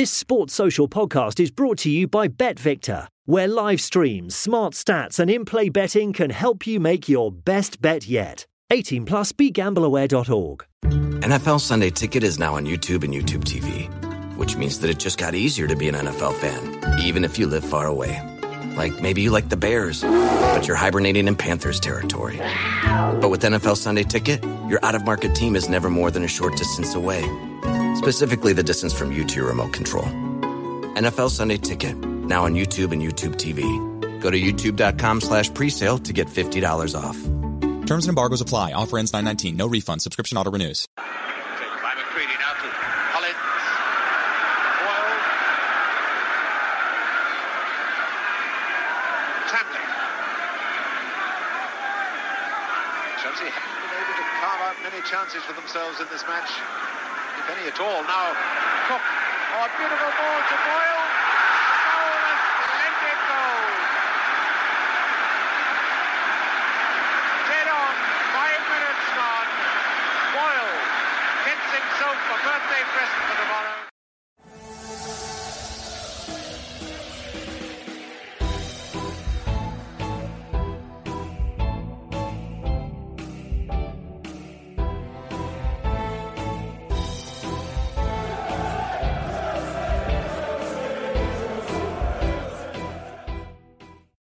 This Sports Social podcast is brought to you by BetVictor, where live streams, smart stats, and in play betting can help you make your best bet yet. 18 plus begambleaware.org. NFL Sunday Ticket is now on YouTube and YouTube TV, which means that it just got easier to be an NFL fan, even if you live far away. Like maybe you like the Bears, but you're hibernating in Panthers territory. But with NFL Sunday Ticket, your out of market team is never more than a short distance away specifically the distance from you to your remote control. NFL Sunday Ticket, now on YouTube and YouTube TV. Go to youtube.com slash presale to get $50 off. Terms and embargoes apply. Offer ends 919. No refund. Subscription auto renews. By McCreadie now to Collins. Boyle. Tambling. Chelsea haven't been able to carve out many chances for themselves in this match if any at all. Now, Cook. Oh, beautiful ball to Boyle.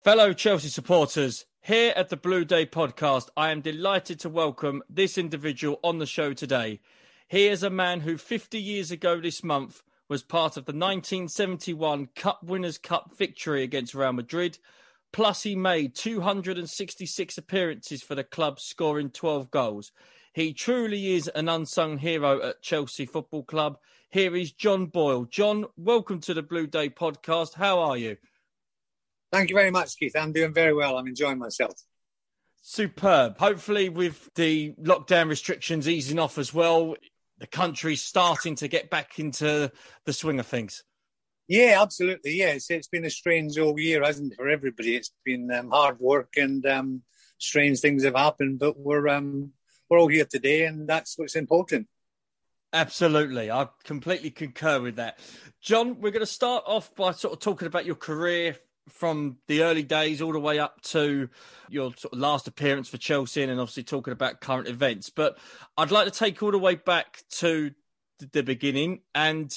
Fellow Chelsea supporters, here at the Blue Day podcast, I am delighted to welcome this individual on the show today. He is a man who 50 years ago this month was part of the 1971 Cup Winners' Cup victory against Real Madrid. Plus, he made 266 appearances for the club, scoring 12 goals. He truly is an unsung hero at Chelsea Football Club. Here is John Boyle. John, welcome to the Blue Day podcast. How are you? Thank you very much, Keith. I'm doing very well. I'm enjoying myself. Superb. Hopefully, with the lockdown restrictions easing off as well, the country's starting to get back into the swing of things. Yeah, absolutely. Yeah, it's, it's been a strange old year, hasn't it, for everybody? It's been um, hard work and um, strange things have happened, but we're um, we're all here today, and that's what's important. Absolutely. I completely concur with that. John, we're going to start off by sort of talking about your career from the early days all the way up to your last appearance for Chelsea and obviously talking about current events. But I'd like to take all the way back to the beginning. And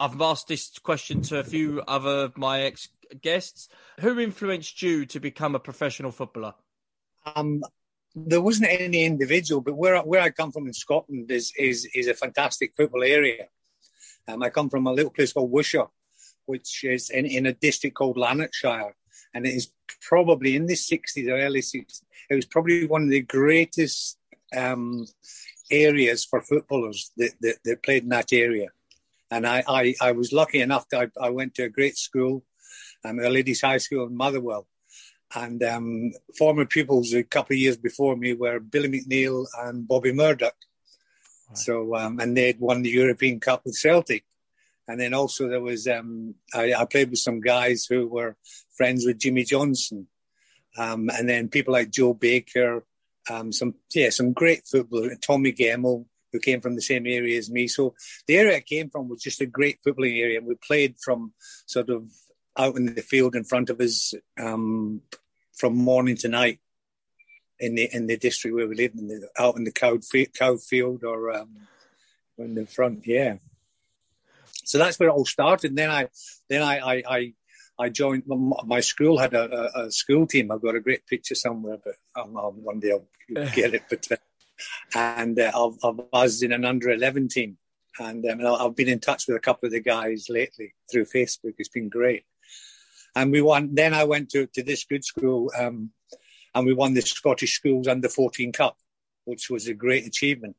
I've asked this question to a few other of my ex guests. Who influenced you to become a professional footballer? Um, there wasn't any individual, but where where I come from in Scotland is is is a fantastic football area. Um, I come from a little place called Wishaw, which is in, in a district called Lanarkshire. And it is probably in the 60s or early 60s, it was probably one of the greatest um, areas for footballers that, that, that, played in that area. And I, I, I was lucky enough that I, I, went to a great school, um, Our Lady's high school in Motherwell. And um, former pupils a couple of years before me were Billy McNeill and Bobby Murdoch. Right. So, um, and they'd won the European Cup with Celtic. And then also there was um, I, I, played with some guys who were friends with Jimmy Johnstone, um, and then people like Joe Baker, um, some yeah, some great footballers. Tommy Gemmell, who came from the same area as me. So the area I came from was just a great footballing area, and we played from sort of out in the field in front of us um, from morning to night in the in the district where we lived, in the, out in the cow, cow field or um, in the front. Yeah. So that's where it all started. And then I, then I, I, I, I joined my school had a, a, school team. I've got a great picture somewhere, but um, one day I'll get it. But uh, and uh, I, was in an under eleven team, and um, I've been in touch with a couple of the guys lately through Facebook. It's been great, and we won. Then I went to to this good school, um, and we won the Scottish Schools Under fourteen Cup, which was a great achievement.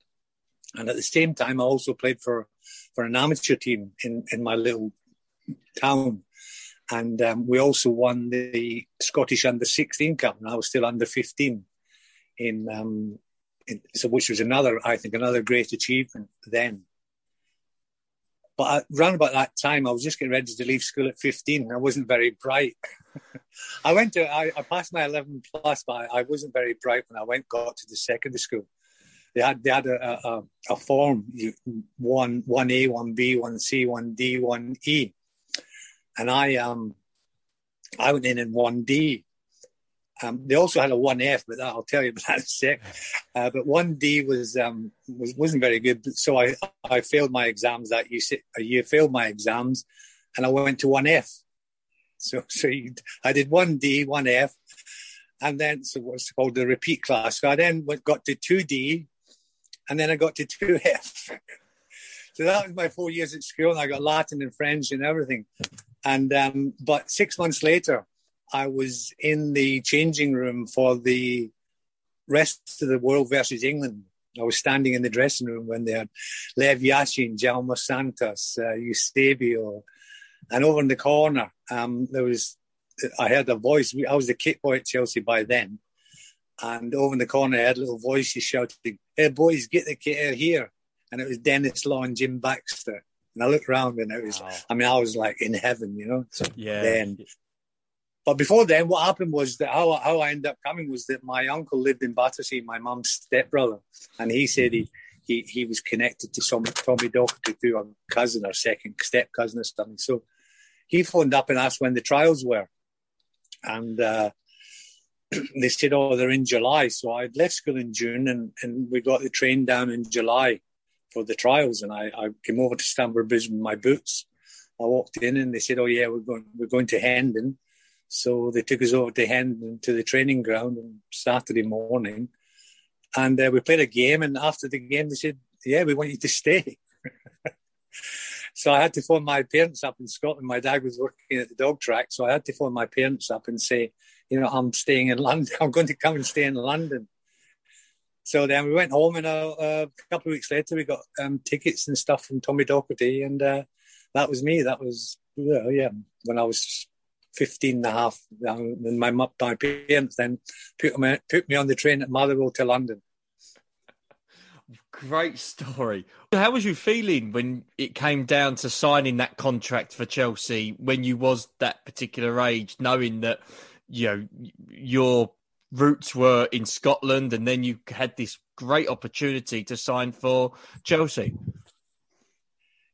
And at the same time, I also played for, for an amateur team in, in my little town. And um, we also won the Scottish Under 16 Cup, and I was still under 15 in, um, in, so which was another, I think, another great achievement then. But around about that time, I was just getting ready to leave school at 15. I wasn't very bright. I went to, I, I, passed my 11 plus, but I, I wasn't very bright when I went, got to the secondary school. They had they had a, a, a form one one A, one B, one C, one D, one E, and I um I went in in one D. Um, they also had a one F, but that, I'll tell you about that in a sec. Uh, but one D was um was wasn't very good, so I I failed my exams that year. Year failed my exams, and I went to one F. So so you, I did one D, one F, and then so what's called the repeat class. So I then went, got to two D, and then I got to 2F. so that was my four years at school, and I got Latin and French and everything. And um, but six months later, I was in the changing room for the rest of the world versus England. I was standing in the dressing room when they had Lev Yashin, Djalma Santos, uh, Eusebio, and over in the corner um, there was. I heard a voice. I was the kit boy at Chelsea by then, and over in the corner, I heard little voices shouting, Hey, boys, get the kit here. And it was Denis Law and Jim Baxter. And I looked around and it was, wow. I mean, I was like in heaven, you know? So yeah. Then, but before then, what happened was that how, how I ended up coming was that my uncle lived in Battersea, my mum's stepbrother. And he said he, he, he was connected to some Tommy Docherty through a cousin or second step cousin or something. So he phoned up and asked when the trials were. And, uh, they said, "Oh, they're in July." So I'd left school in June, and, and we got the train down in July for the trials. And I, I came over to Stamford Bridge with my boots. I walked in, and they said, "Oh yeah, we're going we're going to Hendon." So they took us over to Hendon to the training ground on Saturday morning, and uh, we played a game. And after the game, they said, "Yeah, we want you to stay." so I had to phone my parents up in Scotland. My dad was working at the dog track, so I had to phone my parents up and say, you know, I'm staying in London. I'm going to come and stay in London. So then we went home, and uh, a couple of weeks later, we got um, tickets and stuff from Tommy Docherty, and uh, that was me. That was, well, yeah, when I was 15 and a half. Um, and my, my parents then put me, put me on the train at Motherwell to London. Great story. How was you feeling when it came down to signing that contract for Chelsea when you was that particular age, knowing that you know your roots were in Scotland, and then you had this great opportunity to sign for Chelsea.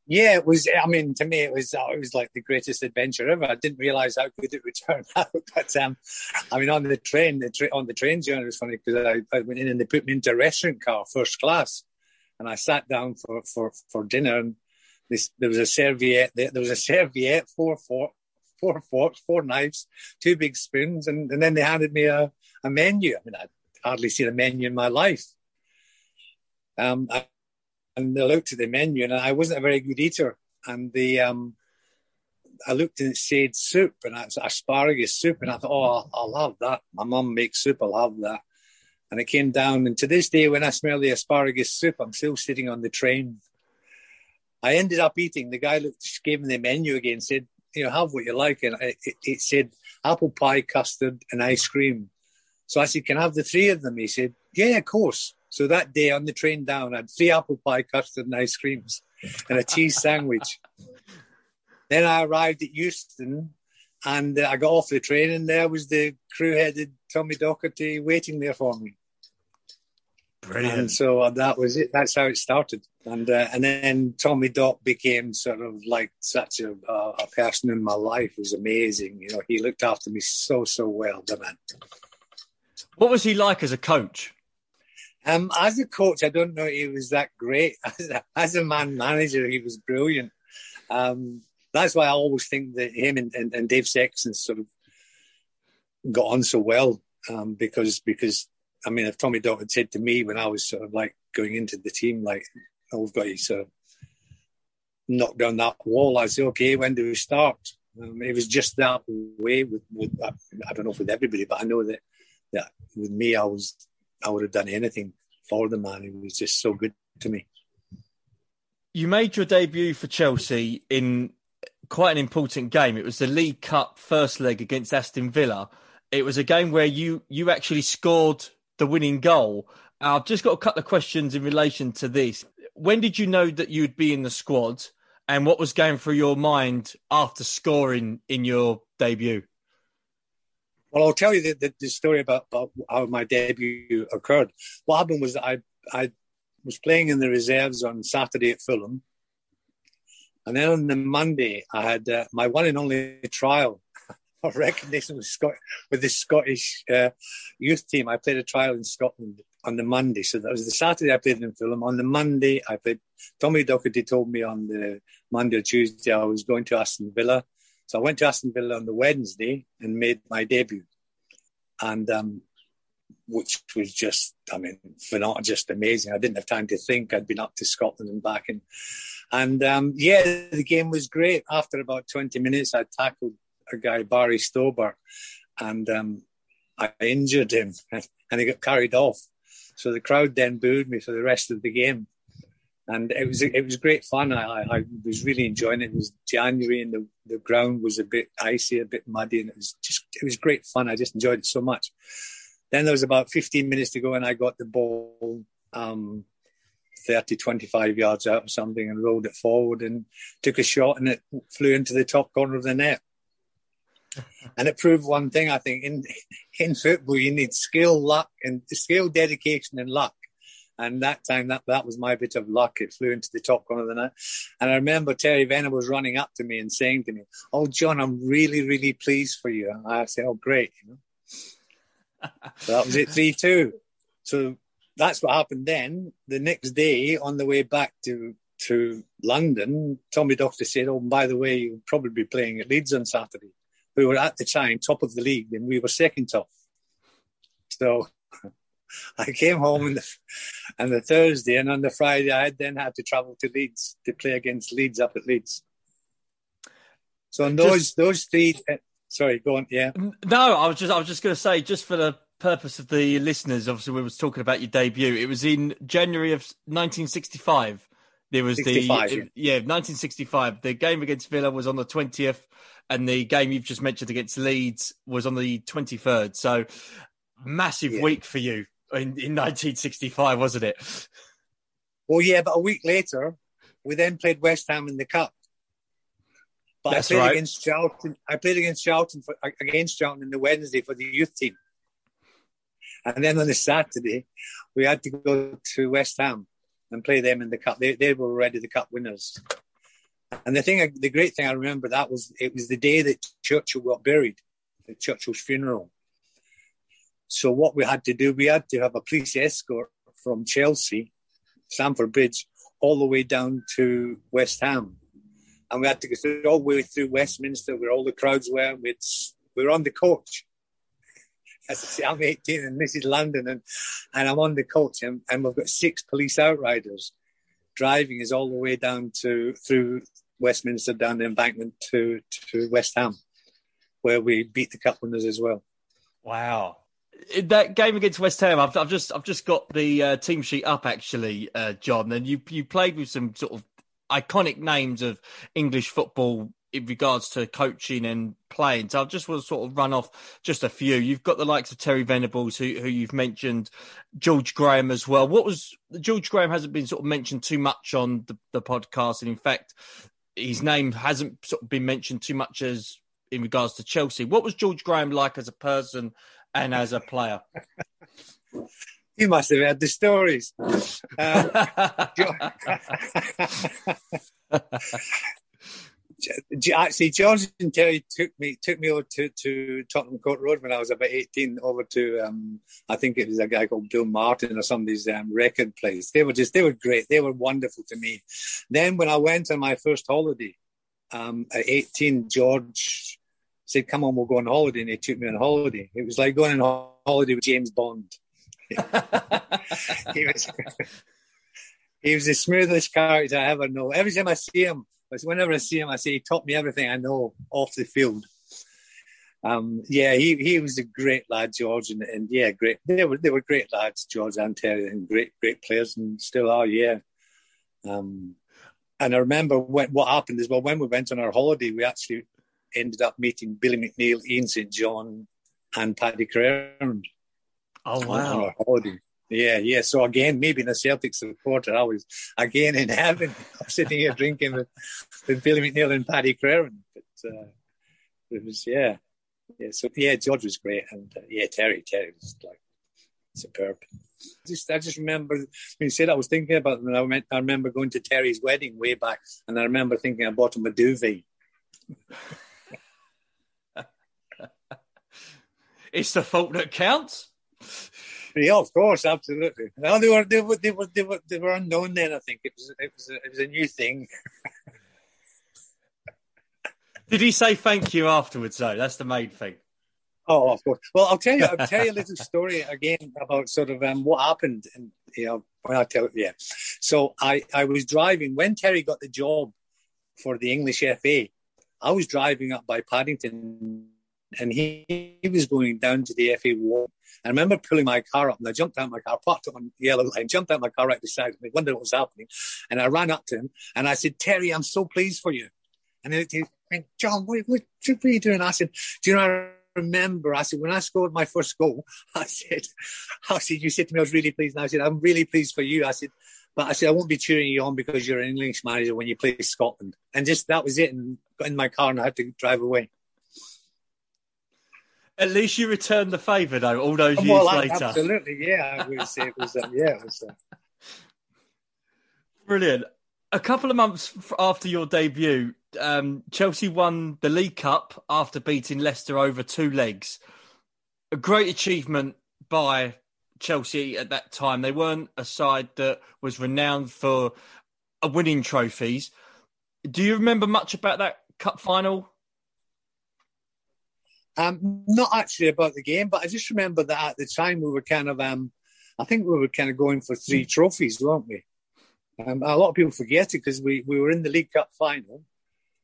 Yeah, it was. I mean, to me, it was. It was like the greatest adventure ever. I didn't realize how good it would turn out. But um, I mean, on the train, the tra- on the train journey it was funny because I, I, went in and they put me into a restaurant car, first class, and I sat down for for for dinner. And this, there was a serviette. There, was a serviette, four fork, four forks, four knives, two big spoons, and, and then they handed me a, a menu. I mean, I'd hardly seen a menu in my life. Um, I, and I looked at the menu, and I wasn't a very good eater. And the um, I looked and it said soup, and it's asparagus soup, and I thought, oh, I'll, I'll have that. My mum makes soup, I'll have that. And it came down, and to this day, when I smell the asparagus soup, I'm still sitting on the train. I ended up eating. The guy looked, gave me the menu again, said, you know, have what you like. And it, it, said apple pie, custard, and ice cream. So I said, can I have the three of them? He said, yeah, of course. So that day on the train down, I had three apple pie, custard, and ice creams, and a cheese sandwich. then I arrived at Euston, and uh, I got off the train, and there was the crew-headed Tommy Docherty waiting there for me. Brilliant. And so uh, that was it. That's how it started. And uh, and then Tommy Doc became sort of like such a, a person in my life. It was amazing. You know, he looked after me so so well, the man. What was he like as a coach? Um, as a coach, I don't know he was that great. As a, as a man manager, he was brilliant. Um, that's why I always think that him and, and, and Dave Sexton sort of got on so well um, because because I mean, if Tommy Doc had said to me when I was sort of like going into the team, like, oh, we've got to sort of knock down that wall, I'd say, okay, when do we start? Um, it was just that way with, with I don't know with everybody, but I know that that with me, I was I would have done anything for the man. He was just so good to me. You made your debut for Chelsea in quite an important game. It was the League Cup first leg against Aston Villa. It was a game where you you actually scored the winning goal. I've just got a couple of questions in relation to this. When did you know that you'd be in the squad, and what was going through your mind after scoring in your debut? Well, I'll tell you the, the, the story about, about, how my debut occurred. What happened was I I was playing in the reserves on Saturday at Fulham. And then on the Monday, I had uh, my one and only trial of recognition with, Scott, with the Scottish uh, youth team. I played a trial in Scotland on the Monday. So that was the Saturday I played in Fulham. On the Monday, I played. Tommy Docherty told me on the Monday or Tuesday I was going to Aston Villa. So I went to Aston Villa on the Wednesday and made my debut. And um, which was just, I mean, for not just amazing. I didn't have time to think. I'd been up to Scotland and back, and and um, yeah, the game was great. After about twenty minutes, I tackled a guy, Barry Stobart, and um, I injured him, and he got carried off. So the crowd then booed me for the rest of the game, and it was it was great fun. I, I was really enjoying it. It was January, and the, the ground was a bit icy, a bit muddy, and it was just it was great fun. I just enjoyed it so much. Then there was about 15 minutes to go, and I got the ball um, 30, 25 yards out or something and rolled it forward and took a shot, and it flew into the top corner of the net. And it proved one thing, I think, in in football, you need skill, luck, and skill, dedication, and luck. And that time, that, that was my bit of luck. It flew into the top corner of the net. And I remember Terry Venables running up to me and saying to me, Oh, John, I'm really, really pleased for you. And I said, Oh, great. You know? so that was it, 3 2. So that's what happened then. The next day, on the way back to to London, Tommy Docherty said, Oh, by the way, you'll probably be playing at Leeds on Saturday. We were at the time top of the league and we were second top. So I came home on the, on the Thursday and on the Friday I then had to travel to Leeds to play against Leeds up at Leeds. So on those just, those three uh, Sorry, go on. Yeah. No, I was just I was just going to say, just for the purpose of the listeners, obviously we was talking about your debut. It was in January of 1965. There was the yeah. yeah 1965. The game against Villa was on the 20th, and the game you've just mentioned against Leeds was on the 23rd. So massive yeah. week for you in, in 1965, wasn't it? Well, yeah, but a week later, we then played West Ham in the cup. But That's I played right. against Charlton. I played against Charlton for, against Charlton in the Wednesday for the youth team, and then on the Saturday we had to go to West Ham and play them in the cup. They, they were already the cup winners. And the thing, the great thing I remember that was it was the day that Churchill got buried, at Churchill's funeral. So what we had to do, we had to have a police escort from Chelsea, Stamford Bridge, all the way down to West Ham and we had to go through all the way through Westminster where all the crowds were. We'd, we were on the coach. As I say, I'm 18 and this is London, and, and I'm on the coach, and, and we've got six police outriders driving us all the way down to through Westminster, down the embankment to to West Ham, where we beat the cup winners as well. Wow, that game against West Ham, I've, I've just I've just got the uh, team sheet up actually, uh, John, and you you played with some sort of iconic names of English football in regards to coaching and playing. So I just want to sort of run off just a few. You've got the likes of Terry Venables, who, who you've mentioned, George Graham as well. What was George Graham hasn't been sort of mentioned too much on the, the podcast, and in fact, his name hasn't sort of been mentioned too much as in regards to Chelsea. What was George Graham like as a person and as a player? You must have heard the stories. Um, actually, George and Terry took me took me over to, to Tottenham Court Road when I was about eighteen. Over to um, I think it was a guy called Bill Martin or somebody's um, record place. They were just they were great. They were wonderful to me. Then when I went on my first holiday um, at eighteen, George said, "Come on, we'll go on holiday," and he took me on holiday. It was like going on holiday with James Bond. he was he was the smoothest character I ever know. Every time I see him, whenever I see him, I say he taught me everything I know off the field. Um, yeah, he, he was a great lad, George, and, and yeah, great. They were they were great lads, George and Terry, and great great players, and still are. Yeah. Um, and I remember when, what happened is well, when we went on our holiday, we actually ended up meeting Billy McNeill, Ian St John, and Paddy Crerand. Oh wow! Yeah, yeah. So again, maybe in a Celtic supporter, I was again in heaven, sitting here drinking with, with Billy McNeill and Paddy Crerand. But uh, it was yeah, yeah. So yeah, George was great, and uh, yeah, Terry, Terry was like superb. Just, I just remember when you said I was thinking about them. I, went, I remember going to Terry's wedding way back, and I remember thinking I bought him a duvet. it's the fault that counts. Yeah, of course, absolutely. No, they were they were they were they were, they were unknown then. I think it was it was a, it was a new thing. Did he say thank you afterwards? Though that's the main thing. Oh, of course. Well, I'll tell you. I'll tell you a little story again about sort of um, what happened, and you know, when I tell it, yeah. So I I was driving when Terry got the job for the English FA. I was driving up by Paddington, and he, he was going down to the FA wall. I remember pulling my car up, and I jumped out of my car, parked on the yellow line, jumped out of my car right beside me, wondered what was happening, and I ran up to him and I said, "Terry, I'm so pleased for you." And he went, "John, what, what, what are you doing?" I said, "Do you know?" I remember, I said, when I scored my first goal, I said, I said, you said to me, I was really pleased. And I said, I'm really pleased for you. I said, but I said, I won't be cheering you on because you're an English manager when you play Scotland. And just that was it. And got in my car and I had to drive away. At least you returned the favour, though, all those years well, later. Absolutely, yeah. I would it was, uh, yeah, it was. Uh... Brilliant. A couple of months after your debut, um, Chelsea won the League Cup after beating Leicester over two legs. A great achievement by Chelsea at that time. They weren't a side that was renowned for winning trophies. Do you remember much about that cup final? Um, not actually about the game, but I just remember that at the time we were kind of, um, I think we were kind of going for three trophies, weren't we? Um, a lot of people forget it because we, we were in the League Cup final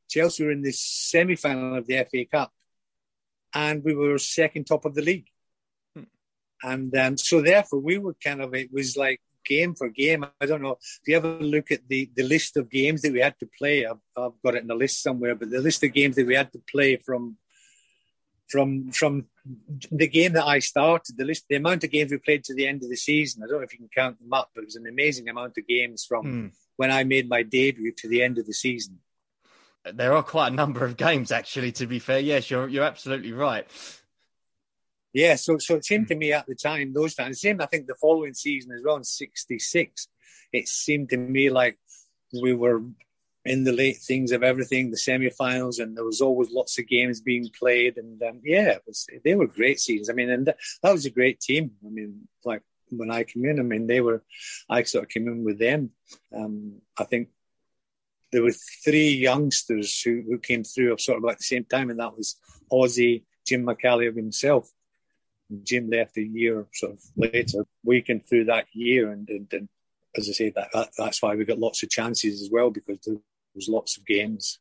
Chelsea were in the semi final of the FA Cup and we were second top of the league. Hmm. And um, so, therefore, we were kind of, it was like game for game. I don't know if you ever look at the, the list of games that we had to play, I've, I've got it in the list somewhere, but the list of games that we had to play from from from the game that I started, the list, the amount of games we played to the end of the season. I don't know if you can count them up, but it was an amazing amount of games from mm. when I made my debut to the end of the season there are quite a number of games, actually. To be fair, yes, you're you're absolutely right. Yeah, so so it seemed to me at the time, those times, same I think the following season as well in '66, it seemed to me like we were in the late things of everything, the semi-finals, and there was always lots of games being played, and um, yeah, was, they were great seasons. I mean, and that, was a great team. I mean, like when I came in, I mean, they were, I sort of came in with them. Um, I think there were three youngsters who, who came through of sort of like the same time, and that was Ozzy, Jim McCalliog himself. Jim left a year sort of later. We came through that year, and, and, and as I say, that, that, that's why we got lots of chances as well because there was lots of games.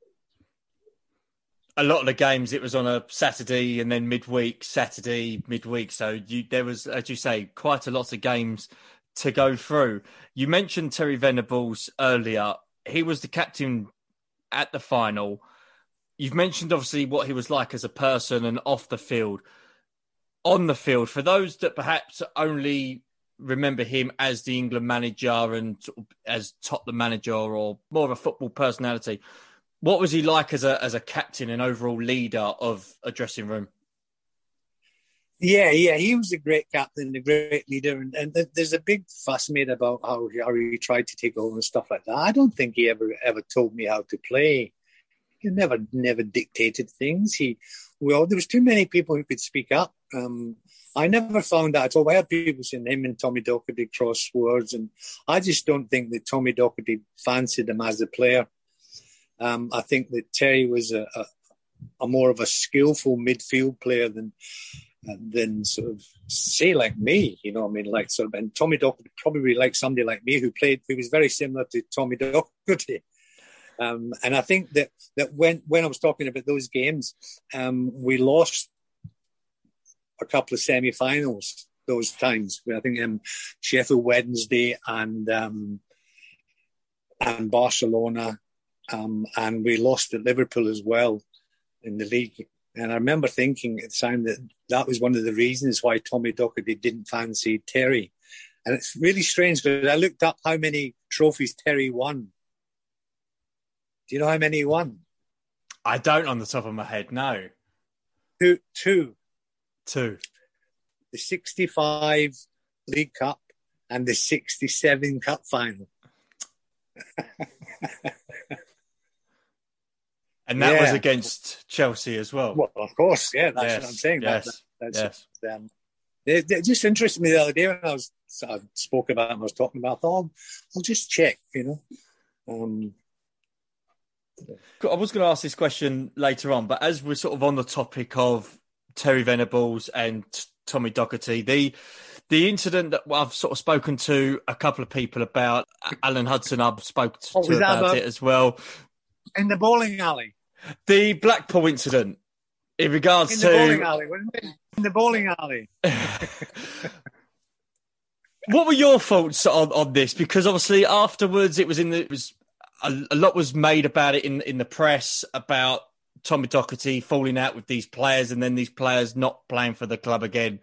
A lot of the games, it was on a Saturday and then midweek, Saturday, midweek. So you, there was, as you say, quite a lot of games to go through. You mentioned Terry Venables earlier he was the captain at the final. You've mentioned obviously what he was like as a person and off the field. On the field, for those that perhaps only remember him as the England manager and as Tottenham manager or more of a football personality, what was he like as a as a captain and overall leader of a dressing room? Yeah, yeah, he was a great captain, a great leader, and, and there's a big fuss made about how he, how he tried to take over and stuff like that. I don't think he ever ever told me how to play. He never never dictated things. He well, there was too many people who could speak up. Um, I never found that at all. I had people saying him and Tommy Docherty cross words, and I just don't think that Tommy Docherty fancied him as a player. Um, I think that Terry was a, a, a more of a skillful midfield player than than sort of say like me, you know, I mean, like sort of, and Tommy Docherty probably like somebody like me who played, who was very similar to Tommy Docherty. Um, and I think that that when when I was talking about those games, um, we lost a couple of semi-finals those times. I think um, Sheffield Wednesday and um, and Barcelona, um, and we lost at Liverpool as well in the league. And I remember thinking at the time that that was one of the reasons why Tommy Docherty didn't fancy Terry. And it's really strange because I looked up how many trophies Terry won. Do you know how many he won? I don't on the top of my head, no. Two. Two. Two. The 65 League Cup, and the '67 Cup final. and that Yeah. was against Chelsea as well. Well, of course, yeah, that's Yes, what I'm saying. That- yes, that- yes. that's, um, it, it just interested me the other day when I was I spoke about it and I was talking about. I thought, I'll, I'll just check, you know. Um, I was going to ask this question later on, but as we're sort of on the topic of Terry Venables and Tommy Docherty, the the incident that I've sort of spoken to a couple of people about, Alan Hudson, I've spoken oh, to, What about, it as well. in the bowling alley, The Blackpool incident, in regards in the bowling to alley, wasn't it? In the bowling alley. what were your thoughts on, on this? Because obviously afterwards, it was in the it was a, a lot was made about it in in the press about Tommy Docherty falling out with these players, and then these players not playing for the club again.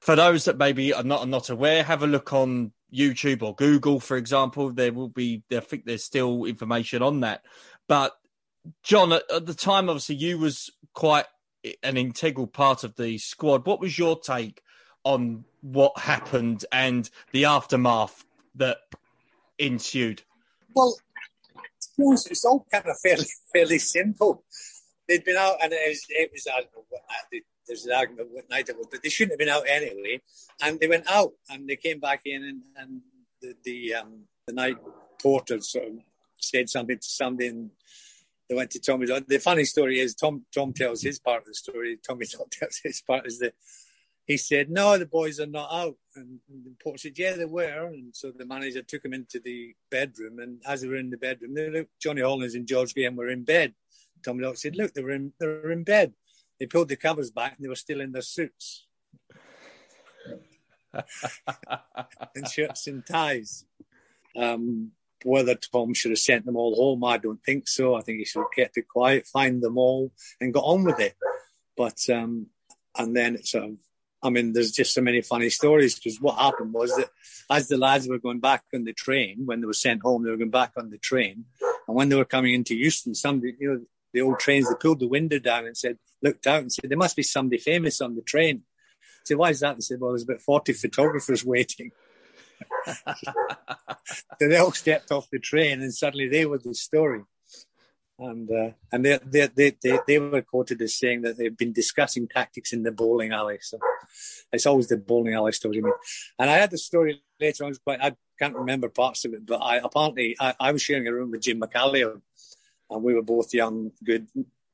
For those that maybe are not are not aware, have a look on YouTube or Google, for example. There will be, I think, there's still information on that. But John, at, at the time, obviously, you was quite an integral part of the squad. What was your take on what happened and the aftermath that ensued? Well, it's all kind of fairly fairly simple. They'd been out, and it was, it was I don't know what night, there's an argument what night it was, but they shouldn't have been out anyway. And they went out, and they came back in, and, and the the, um, the night porter sort of said something to somebody, and they went to Tommy. The funny story is Tom Tom tells his part of the story. Tommy tells his part is that he said, "No, the boys are not out." And the porter said, "Yeah, they were." And so the manager took him into the bedroom, and as they were in the bedroom, they looked, Johnny Hollins and George Graham were in bed. Tommy Dock said, "Look, they were in they were in bed." They pulled the covers back, and they were still in their suits and shirts and ties. Um, whether Tom should have sent them all home, I don't think so. I think he should have kept it quiet, fined them all, and got on with it. But um, and then it's sort of, I mean, there's just so many funny stories because what happened was that as the lads were going back on the train, when they were sent home, they were going back on the train, and when they were coming into Euston, somebody, you know, the old trains, they pulled the window down and said, looked out and said, there must be somebody famous on the train. I said, why is that? They said, well, there's about 40 photographers waiting. so they all stepped off the train and suddenly they were the story. And uh, and they, they, they, they, they were quoted as saying that they've been discussing tactics in the bowling alley. So it's always the bowling alley story. And I had the story later on, but I can't remember parts of it. But I apparently I, I was sharing a room with Jim McCalliog, and we were both young, good,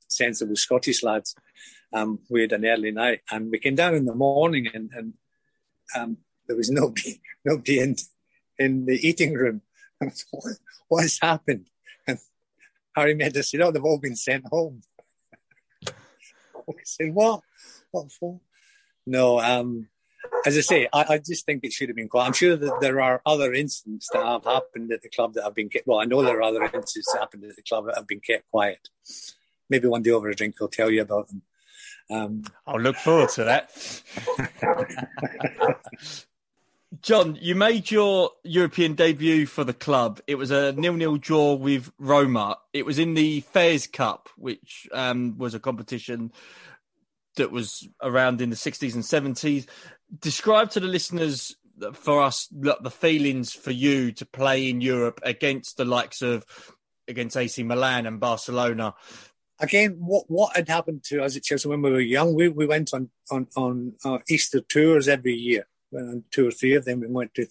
sensible Scottish lads. Um, we had an early night, and we came down in the morning, and, and um, there was nobody, nobody in in the eating room. What has happened? And Harry Medhurst said, "Oh, they've all been sent home." I said, "What? What for?" No, um, as I say, I, I, just think it should have been quiet. I'm sure that there are other incidents that have happened at the club that have been kept. Well, I know there are other incidents that happened at the club that have been kept quiet. Maybe one day over a drink, I'll tell you about them. Um, I'll look forward to that. John, you made your European debut for the club. It was a nil-nil draw with Roma. It was in the Fairs Cup, which um, was a competition that was around in the 60s and 70s. Describe to the listeners for us the feelings for you to play in Europe against the likes of against AC Milan and Barcelona. Again, what what had happened to us at Chelsea when we were young? We we went on on on uh, Easter tours every year. On two or three of them we went to,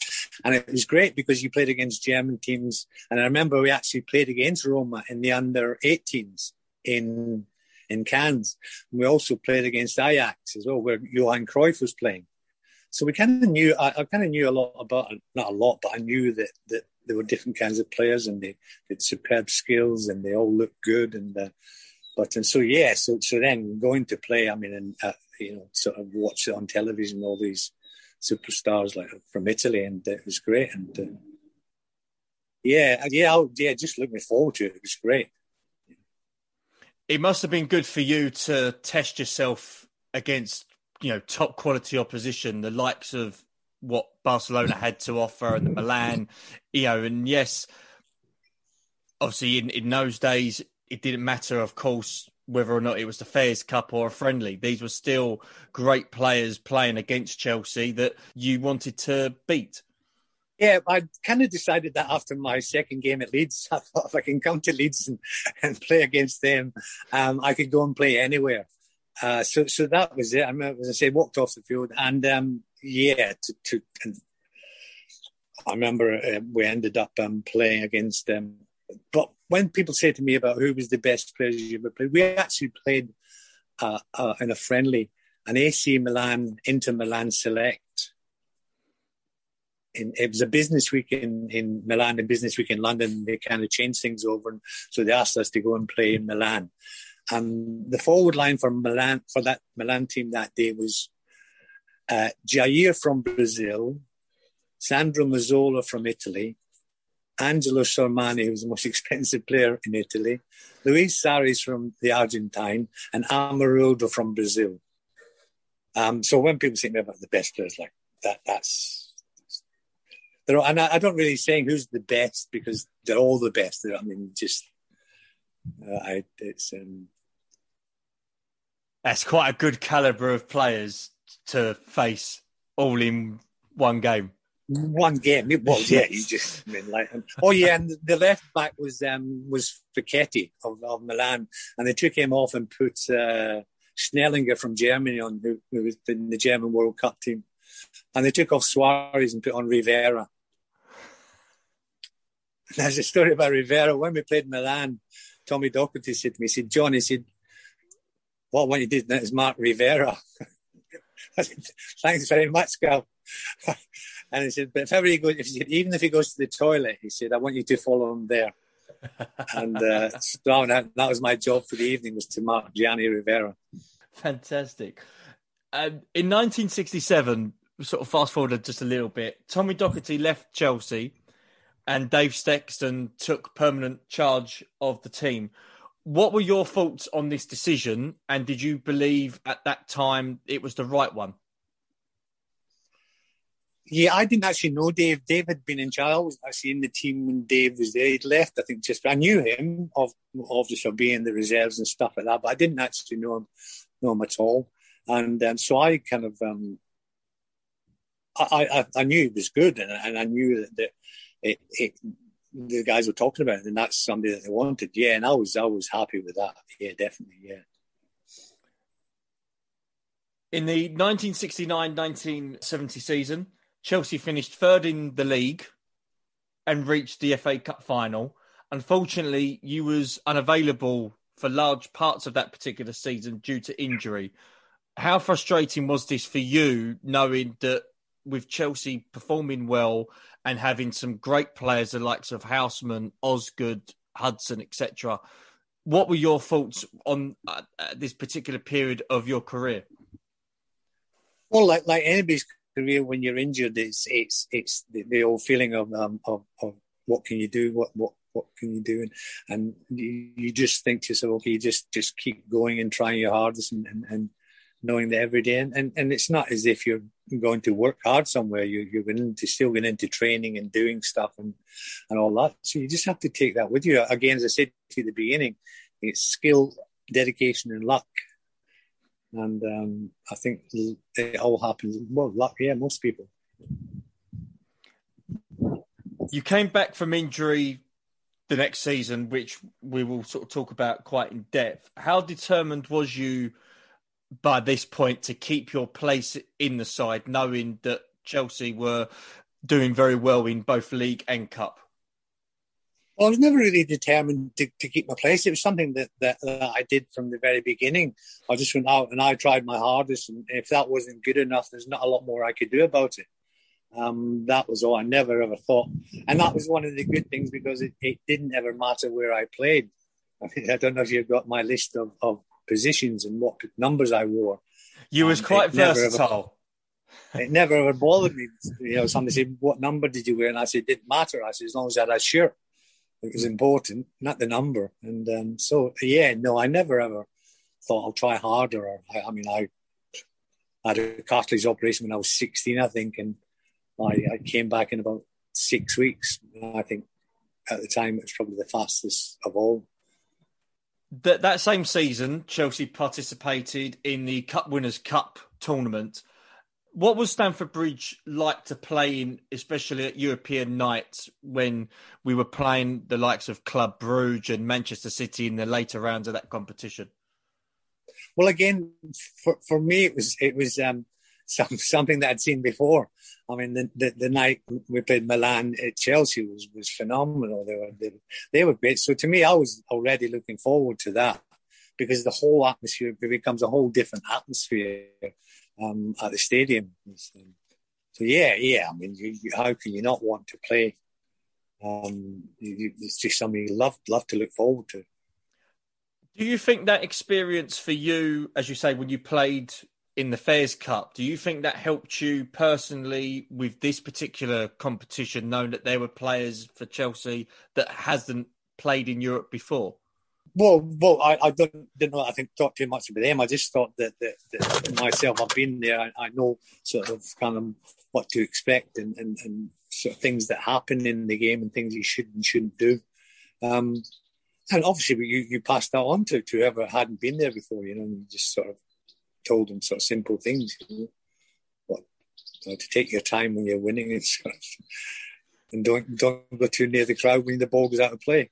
and it was great because you played against German teams. And I remember we actually played against Roma in the under 18s in in Cannes. And We also played against Ajax as well, where Johan Cruyff was playing. So we kind of knew, I, I kind of knew a lot about, not a lot, but I knew that, that there were different kinds of players and they, had superb skills and they all looked good. And, uh, but, and so, yeah, so, so then going to play, I mean, and, uh, you know, sort of watch it on television, all these superstars like from Italy and it was great. And, uh, yeah, yeah, I'll, yeah, just looking forward to it. It was great it must have been good for you to test yourself against you know top quality opposition the likes of what barcelona had to offer and the milan you know and yes obviously in, in those days it didn't matter of course whether or not it was the Fairs Cup or a friendly. These were still great players playing against Chelsea that you wanted to beat. Yeah, I kind of decided that after my second game at Leeds. I thought if I can come to Leeds and, and play against them, um, I could go and play anywhere. Uh, so, so that was it. I mean, as I say, walked off the field, and um, yeah, to, to I remember uh, we ended up um, playing against them. But when people say to me about who was the best players you ever played, we actually played uh, uh, in a friendly, an AC Milan, Inter Milan select. In, it was a business week in, in Milan and business week in London. They kind of changed things over, and so they asked us to go and play in Milan. And the forward line for Milan for that Milan team that day was uh, Jair from Brazil, Sandro Mazzola from Italy, Angelo Sormani, who was the most expensive player in Italy, Luis Suarez from the Argentine, and Amarildo from Brazil. Um, so when people think about the best players like that, that's they're, and I, I, don't really saying who's the best because they're all the best. I mean, just uh, I, it's um, that's quite a good caliber of players to face all in one game. One game, it was. Yeah, you just I mean, like, oh yeah, and the left back was um was Facchetti of, of Milan, and they took him off and put uh, Schnellinger from Germany on, who, who was in the German World Cup team, and they took off Suarez and put on Rivera. There's a story about Rivera when we played Milan. Tommy Docherty said to me, he said, John, he said, what one you did is Mark Rivera. said, Thanks very much, Gal. and he said, but if ever he goes, if said, even if he goes to the toilet, he said, I want you to follow him there. and uh, so that, that, was my job for the evening was to mark Gianni Rivera. Fantastic. Um, in 1967, sort of fast forward just a little bit, Tommy Docherty left Chelsea and Dave Sexton took permanent charge of the team. What were your thoughts on this decision, and did you believe at that time it was the right one? Yeah, I didn't actually know Dave. Dave had been in charge. I was actually in the team when Dave was there. He'd left, I think, just I knew him of obviously for being the reserves and stuff like that, but I didn't actually know him, know him at all. And um, so I kind of, um, I, I, I knew he was good, and, and I knew that, that it, it the guys were talking about, and that's somebody that they wanted. Yeah, and I was I was happy with that. Yeah, definitely. Yeah. In the 1969-1970 season, Chelsea finished third in the league and reached the FA Cup final. Unfortunately, you was unavailable for large parts of that particular season due to injury. How frustrating was this for you, knowing that with Chelsea performing well and having some great players, the likes of Houseman, Osgood, Hudson, etc. What were your thoughts on uh, this particular period of your career? Well, like like anybody's career, when you're injured, it's it's it's the, the old feeling of, um, of of what can you do, what what what can you do, and, and you, you just think to yourself, okay, you just just keep going and trying your hardest, and, and, and knowing that every day, and, and and it's not as if you're going to work hard somewhere. You, you're going into still going into training and doing stuff and and all that. So you just have to take that with you. Again, as I said to the beginning, it's skill, dedication, and luck. And um, I think it all happens. Well, luck, yeah, most people. You came back from injury the next season, which we will sort of talk about quite in depth. How determined was you? By this point to keep your place in the side, knowing that Chelsea were doing very well in both league and cup? Well, I was never really determined to, to keep my place. It was something that, that, that, I did from the very beginning. I just went out and I tried my hardest. And if that wasn't good enough, there's not a lot more I could do about it. Um, that was all. I never ever thought. And that was one of the good things because it, it didn't ever matter where I played. I, don't know if you've got my list of, of positions and what numbers I wore. You was quite versatile. Ever, it never ever bothered me. You know, somebody said, "What number did you wear?" And I said, "It didn't matter." I said, "As long as I had a shirt, it was important, not the number." And um, so, yeah, no, I never ever thought I'll try harder. Or, I, I, mean, I had a cartilage operation when I was 16, I think, and I, I came back in about six weeks. I think at the time it was probably the fastest of all That that same season, Chelsea participated in the Cup Winners' Cup tournament. What was Stamford Bridge like to play in, especially at European nights when we were playing the likes of Club Brugge and Manchester City in the later rounds of that competition? Well, again, for, for me, it was it was um, some, something that I'd seen before. I mean, the, the, the, night we played Milan at Chelsea was, was phenomenal. They were, they, they were great. So to me, I was already looking forward to that because the whole atmosphere becomes a whole different atmosphere um, at the stadium. So, so, yeah, yeah. I mean, you, you, how can you not want to play? Um, you, it's just something you love love to look forward to. Do you think that experience for you, as you say, when you played in the Fairs Cup. Do you think that helped you personally with this particular competition, knowing that there were players for Chelsea that hasn't played in Europe before? Well, well, I, I don't, didn't know. I think talk too much about them. I just thought that, that, that myself, I've been there. I, I, know sort of kind of what to expect and, and, and sort of things that happen in the game and things you should and shouldn't do. Um, and obviously, you you pass that on to, to whoever hadn't been there before. You know, and you just sort of told them sort of simple things. What, you know, to take your time when you're winning and of, and don't don't go too near the crowd when the ball goes out of play.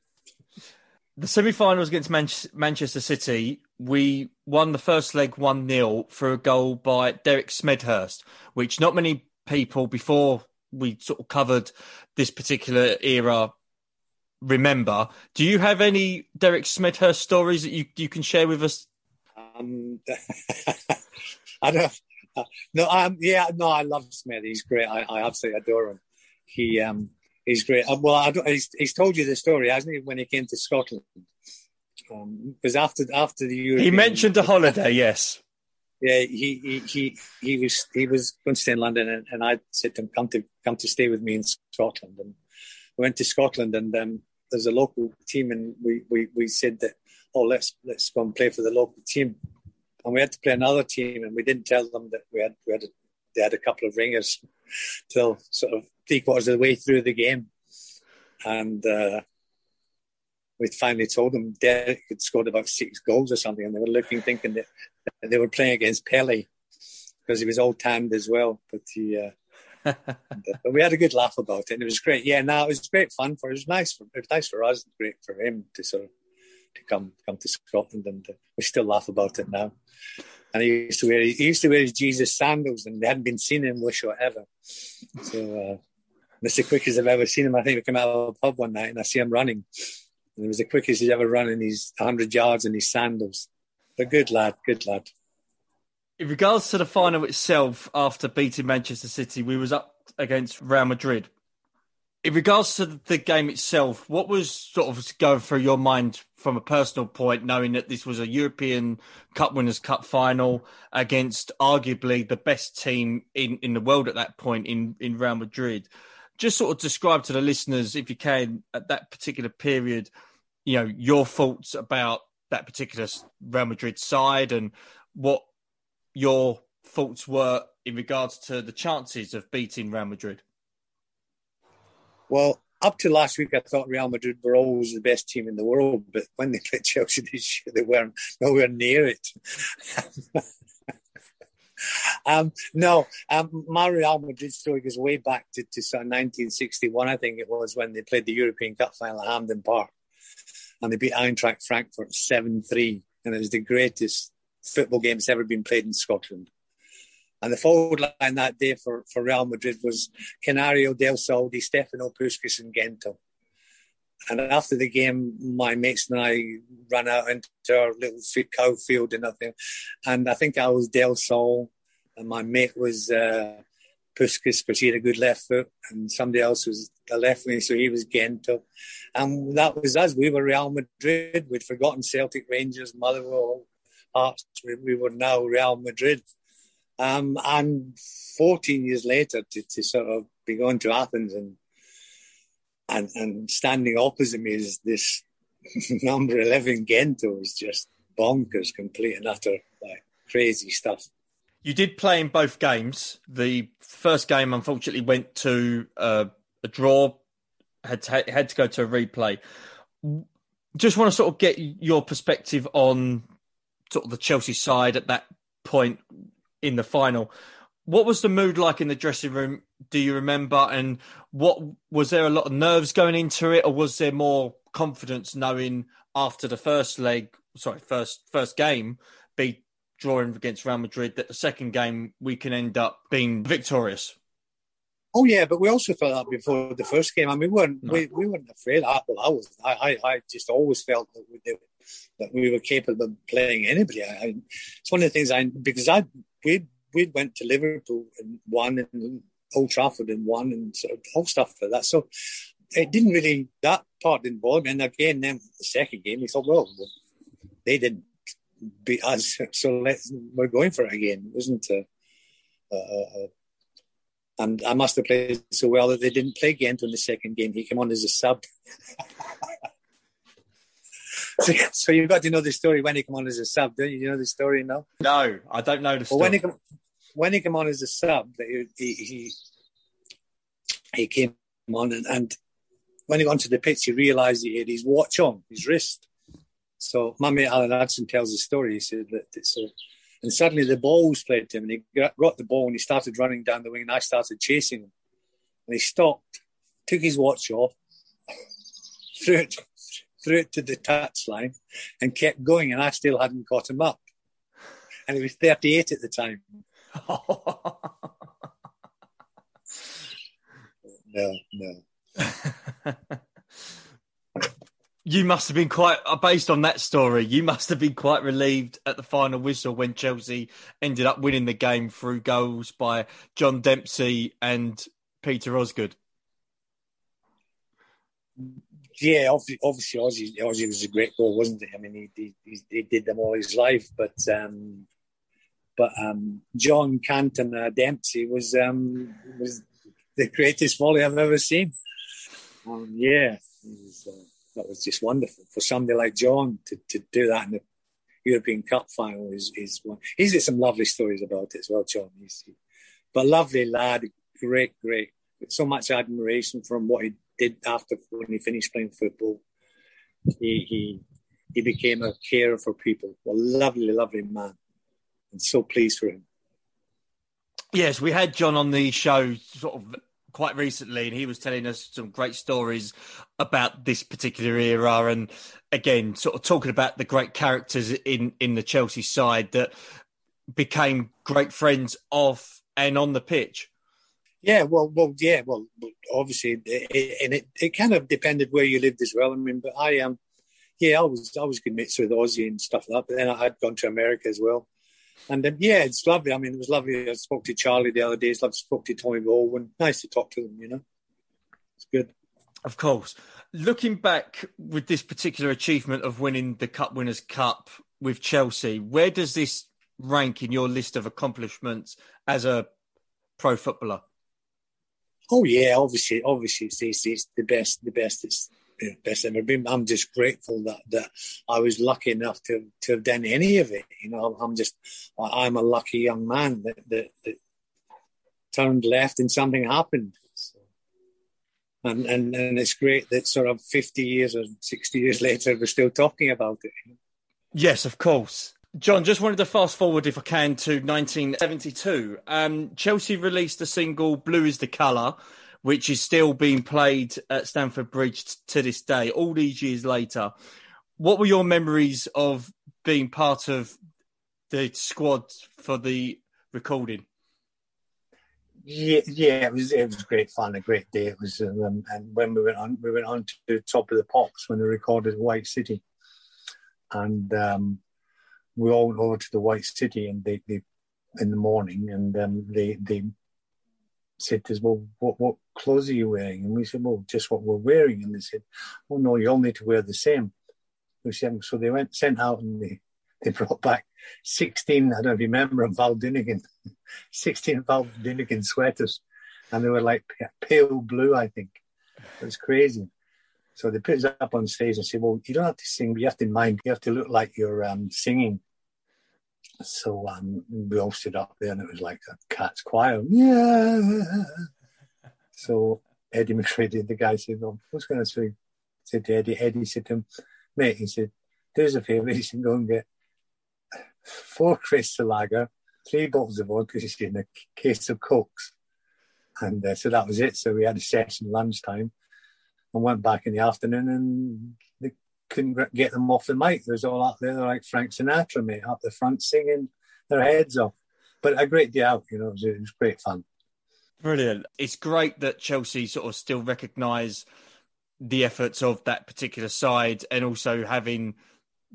The semi-finals against Manchester City, we won the first leg one 0 for a goal by Derek Smethurst, which not many people before we sort of covered this particular era remember. Do you have any Derek Smethurst stories that you, you can share with us um, I don't. Uh, no, um, yeah, no, I love Smith. He's great. I, I absolutely adore him. He, um, he's great. Um, well, I don't, he's, he's told you the story, hasn't he? When he came to Scotland, because um, after after the European, he mentioned a holiday. Yes. Yeah, he, he he he was he was going to stay in London, and, and I said to him, "Come to come to stay with me in Scotland." And we went to Scotland, and um, there's a local team, and we, we, we said that oh, let's let's go and play for the local team. And we had to play another team, and we didn't tell them that we had we had a, they had a couple of ringers till sort of three quarters of the way through the game, and uh, we finally told them Derek had scored about six goals or something, and they were looking, thinking that, they were playing against Pele because he was all tanned as well. But he, uh, uh, but we had a good laugh about it, and it was great. Yeah, now it was great fun for. It was nice for it was nice for us, great for him to sort of to come come to Scotland, and uh, we still laugh about it now. And he used to wear he used to wear his Jesus sandals, and they hadn't been seen in Wishaw ever. So uh, that's the quickest I've ever seen him. I think we came out of a pub one night, and I see him running, and it was the quickest he's ever run in his hundred yards in his sandals. But good lad, good lad. In regards to the final itself, after beating Manchester City, we was up against Real Madrid in regards to the game itself, what was sort of going through your mind from a personal point, knowing that this was a European Cup Winners' Cup final against arguably the best team in, in the world at that point in, in Real Madrid? Just sort of describe to the listeners, if you can, at that particular period, you know, your thoughts about that particular Real Madrid side and what your thoughts were in regards to the chances of beating Real Madrid. Well, up to last week, I thought Real Madrid were always the best team in the world, but when they played Chelsea this year, they weren't nowhere near it. um, no, um, my Real Madrid story goes way back to, to sort of 1961, I think it was, when they played the European Cup final at Hampden Park. And they beat Eintracht Frankfurt 7 3. And it was the greatest football game that's ever been played in Scotland. And the forward line that day for, for Real Madrid was Canario, Del Sol, Di Stefano, Puskas, and Gento. And after the game, my mates and I ran out into our little cow field and nothing. And I think I was Del Sol, and my mate was uh, Puskas because he had a good left foot, and somebody else was the left wing, so he was Gento. And that was us. We were Real Madrid. We'd forgotten Celtic, Rangers, Motherwell, Hearts. We, we were now Real Madrid. Um, and 14 years later, to, to sort of be going to Athens and and and standing opposite me is this number 11 Gento is just bonkers, complete and utter, like crazy stuff. You did play in both games. The first game, unfortunately, went to uh, a draw. Had to, had to go to a replay. just want to sort of get your perspective on sort of the Chelsea side at that point in the final. What was the mood like in the dressing room? Do you remember? And what was there a lot of nerves going into it, or was there more confidence knowing after the first leg, sorry, first first game, be drawing against Real Madrid that the second game we can end up being victorious? Oh yeah, but we also felt that before the first game. I mean, we weren't no. we, we weren't afraid. I, well, I was. I, I, I just always felt that we, that we were capable of playing anybody. I, it's one of the things I because I we we went to Liverpool and won and Old Trafford and won and sort of all stuff like that. So it didn't really that part didn't bother me. And again, then the second game, we thought, well, they didn't beat us, so let's we're going for it again. It wasn't a, a, a and I must have played so well that they didn't play Gento in the second game. He came on as a sub. so, so, you've got to know the story when he came on as a sub, don't you? You know the story now? No, I don't know the story. Well, when he come, when he came on as a sub, he he, he came on and, and when he got onto the pitch, he realised he had his watch on, his wrist. So my mate Alan Hudson tells the story. He said that it's a and suddenly the ball was played to him, and he got the ball and he started running down the wing, and I started chasing him. And he stopped, took his watch off, threw it, threw it to the touchline, and kept going. And I still hadn't caught him up. And he was 38 at the time. no, no. you must have been quite uh, based on that story. You must have been quite relieved at the final whistle when Chelsea ended up winning the game through goals by John Dempsey and Peter Osgood. Yeah, obviously, obviously was a great goal, wasn't it? I mean, he, he, he did them all his life, but um, but um, John Cantona Dempsey was um, was the greatest volley I've ever seen. Um, yeah, was, uh, that was just wonderful for somebody like John to, to do that in the European Cup final. Is is one. He's got some lovely stories about it as well, John. He's, he, but lovely lad, great, great. So much admiration from what he did after when he finished playing football. He he he became a carer for people. A lovely, lovely man, and so pleased for him. Yes, we had John on the show sort of quite recently, and he was telling us some great stories about this particular era, and again, sort of talking about the great characters in in the Chelsea side that became great friends of and on the pitch. Yeah, well, well, yeah, well, obviously, it, and it, it kind of depended where you lived as well. I mean, but I am, um, yeah, I was I was good mates with Ozzy and stuff like that. But then I had gone to America as well. And then, yeah, it's lovely. I mean, it was lovely. I spoke to Charlie the other day. I spoke to Tommy Baldwin. Nice to talk to them, you know. It's good. Of course. Looking back with this particular achievement of winning the Cup Winners' Cup with Chelsea, where does this rank in your list of accomplishments as a pro footballer? Oh yeah, obviously, obviously, it's, it's the best. The best it's best ever been. I'm just grateful that that I was lucky enough to to have done any of it. You know, I'm just I'm a lucky young man that that, that turned left and something happened. And, and and it's great that sort of 50 years or 60 years later we're still talking about it. Yes, of course. John, just wanted to fast forward, if I can, to 1972. Um, Chelsea released the single "Blue Is the Colour," which is still being played at Stamford Bridge t- to this day, all these years later. What were your memories of being part of the squad for the recording? Yeah, yeah, it was it was great fun, a great day. It was, um, and when we went on, we went on to the top of the pops when they recorded White City, and um, we all went over to the White City, and they, they in the morning, and um, they they said to us, well, what, what clothes are you wearing? And we said, well, just what we're wearing. And they said, oh, no, you all need to wear the same. We said, so they went, sent out and they, they brought back 16, I don't know if you remember them, Val Doonican, 16 Val Doonican sweaters. And they were like pale blue, I think. It was crazy. So they put us up on stage and said, well, you don't have to sing, but you have to mind, you have to look like you're um, singing. So um, we all stood up there and it was like a cat's choir. Yeah. So Eddie McCreadie, the guy said, well, who's going to sing? Said to Eddie, Eddie said to him, mate, he said, do us a favour, he said, go and get four crystal lager, three bottles of vodka, he said, and a case of cokes. And uh, so that was it. So we had a session lunchtime and went back in the afternoon and they couldn't get them off the mic. There's all out there like Frank Sinatra, mate, up the front singing their heads off. But a great day out, you know, it was, it was great fun. Brilliant. It's great that Chelsea sort of still recognise the efforts of that particular side and also having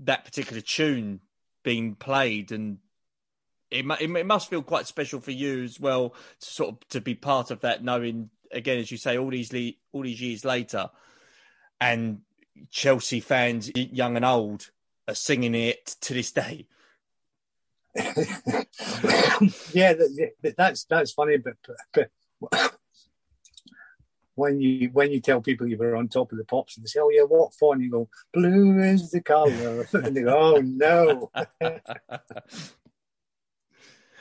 that particular tune being played and it, it must feel quite special for you as well to sort of to be part of that knowing again as you say all these all these years later and Chelsea fans young and old are singing it to this day yeah that's that's funny but, but when you when you tell people you were on top of the pops and they say, "Oh yeah, what for?" and you go, "Blue is the color," and they go, "Oh no."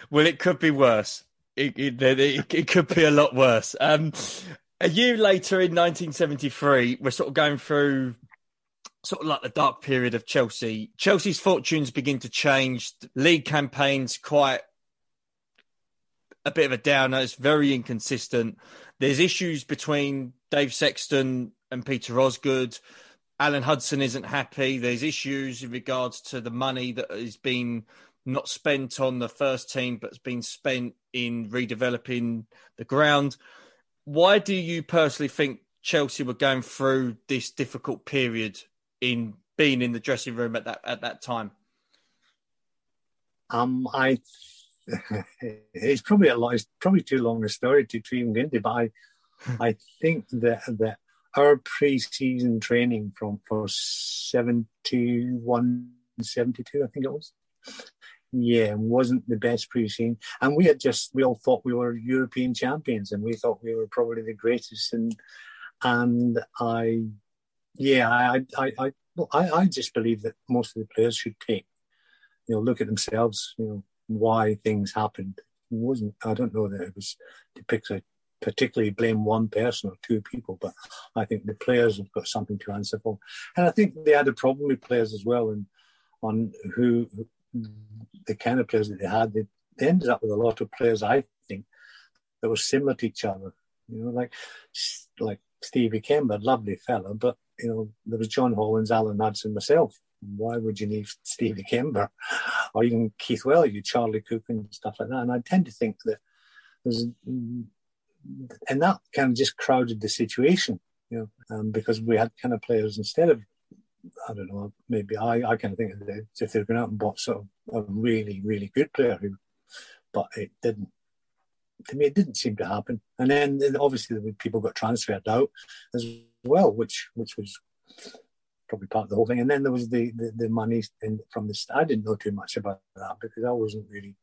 well, it could be worse. It, it, it, it could be a lot worse. Um, a year later, in 1973, we're sort of going through sort of like the dark period of Chelsea. Chelsea's fortunes begin to change. League campaigns quite a bit of a downer. It's very inconsistent. There's issues between Dave Sexton and Peter Osgood. Alan Hudson isn't happy. There's issues in regards to the money that has been not spent on the first team, but has been spent in redeveloping the ground. Why do you personally think Chelsea were going through this difficult period in being in the dressing room at that at that time? Um, I it's probably a lot. It's probably too long a story to even get into. But I, I think that that our pre-season training from for 71, 72, I think it was. Yeah, wasn't the best pre-season, and we had just we all thought we were European champions, and we thought we were probably the greatest. And and I, yeah, I I I I, I just believe that most of the players should take, you know, look at themselves, you know, why things happened. It wasn't I don't know that it was depicts a particularly blame one person or two people, but I think the players have got something to answer for. And I think they had a problem with players as well and on who the kind of players that they had, they, they ended up with a lot of players, I think, that were similar to each other. You know, like like Stevie Kember, lovely fella, but you know, there was John Hollins, Alan Hudson, myself. Why would you need Stevie Kember or even Keith Well, you Charlie Cooke, and stuff like that? And I tend to think that there's, and that kind of just crowded the situation, you know, um, because we had kind of players instead of, I don't know, maybe I, I kind of think that if they're going out and bought sort of a really, really good player who, but it didn't to me, it didn't seem to happen. And then obviously the people got transferred out as well, which which was probably part of the whole thing. And then there was the the, the money in, from the I didn't know too much about that because I wasn't really.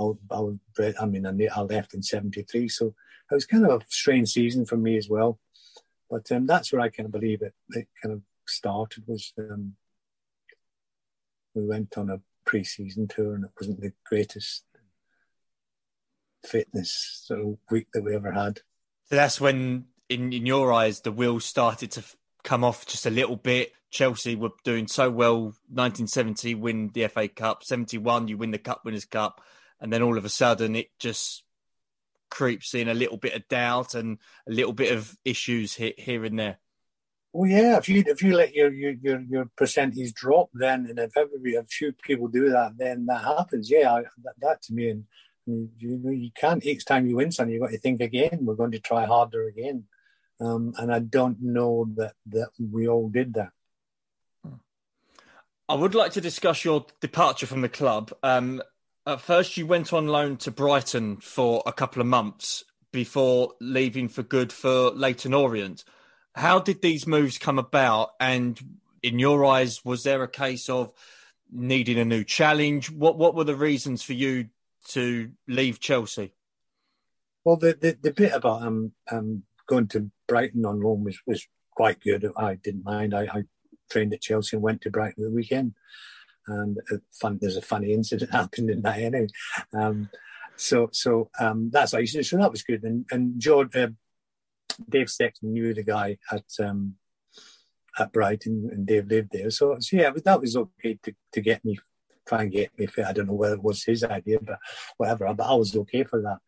I, I was, I mean, I left in '73, so it was kind of a strange season for me as well. But um, that's where I kind of believe it. It kind of started was um, we went on a pre-season tour, and it wasn't the greatest fitness sort of week that we ever had. So that's when, in in your eyes, the wheels started to come off just a little bit. Chelsea were doing so well. 1970 win the FA Cup. 71 you win the Cup Winners' Cup, and then all of a sudden it just creeps in a little bit of doubt and a little bit of issues here, here and there. Well, yeah. If you if you let your your your, your percentage drop, then and if every a few people do that, then that happens. Yeah, I, that, that to me and you, you, you can't each time you win something, you've got to think again. We're going to try harder again. Um, and I don't know that, that we all did that. I would like to discuss your departure from the club. Um, at first, you went on loan to Brighton for a couple of months before leaving for good for Leyton Orient. How did these moves come about? And in your eyes, was there a case of needing a new challenge? What What were the reasons for you to leave Chelsea? Well, the the, the bit about um, um going to Brighton on loan was, was quite good. I didn't mind. I, I trained at Chelsea and went to Brighton the weekend. And fun, there's a funny incident happened in that anyway. Um, so so um, that's what I So that was good. And and George, uh, Dave Sexton knew the guy at um, at Brighton, and Dave lived there. So, so yeah, that was okay to, to get me, try and get me fit. I don't know whether it was his idea, but whatever. But I was okay for that.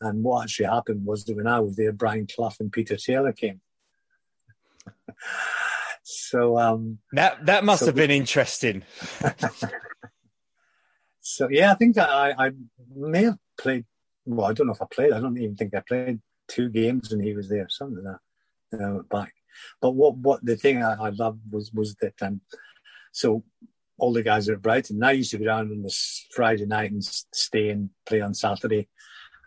And what actually happened was that when I was there, Brian Clough and Peter Taylor came. so um, that that must so have been interesting. so yeah, I think that I, I may have played. Well, I don't know if I played. I don't even think I played two games and he was there, something like that. Uh, back, but what what the thing I, I loved was was that um, so all the guys at Brighton. I used to go down on this Friday night and stay and play on Saturday.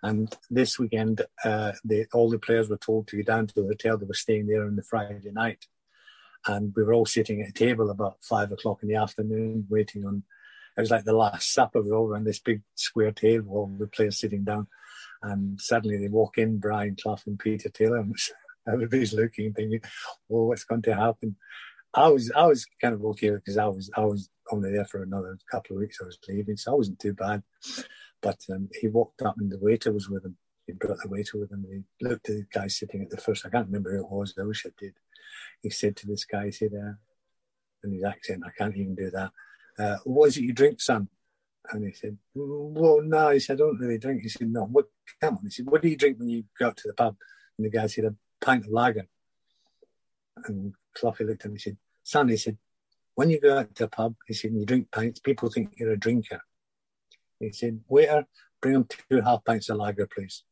And this weekend, uh, all the players were told to go down to the hotel. They were staying there on the Friday night. And we were all sitting at a table about five o'clock in the afternoon, waiting on. It was like the last supper. We were all around this big square table, all the players sitting down. And suddenly they walk in, Brian Clough and Peter Taylor. And everybody's looking, thinking, "Oh, what's going to happen?" I was, I was kind of okay because I was, I was only there for another couple of weeks. I was leaving, so I wasn't too bad. But um, he walked up and the waiter was with him. He brought the waiter with him. He looked at the guy sitting at the first. I can't remember who it was. I wish I did. He said to this guy, he said, uh, in his accent, I can't even do that. Uh, what is it you drink, son? And he said, well, no. He said, I don't really drink. He said, no. What? Come on. He said, what do you drink when you go out to the pub? And the guy said, a pint of lager. And Cloughie looked at him and said, son, he said, when you go out to a pub, he said, and you drink pints, people think you're a drinker. He said, waiter, bring him two half pints of lager, please.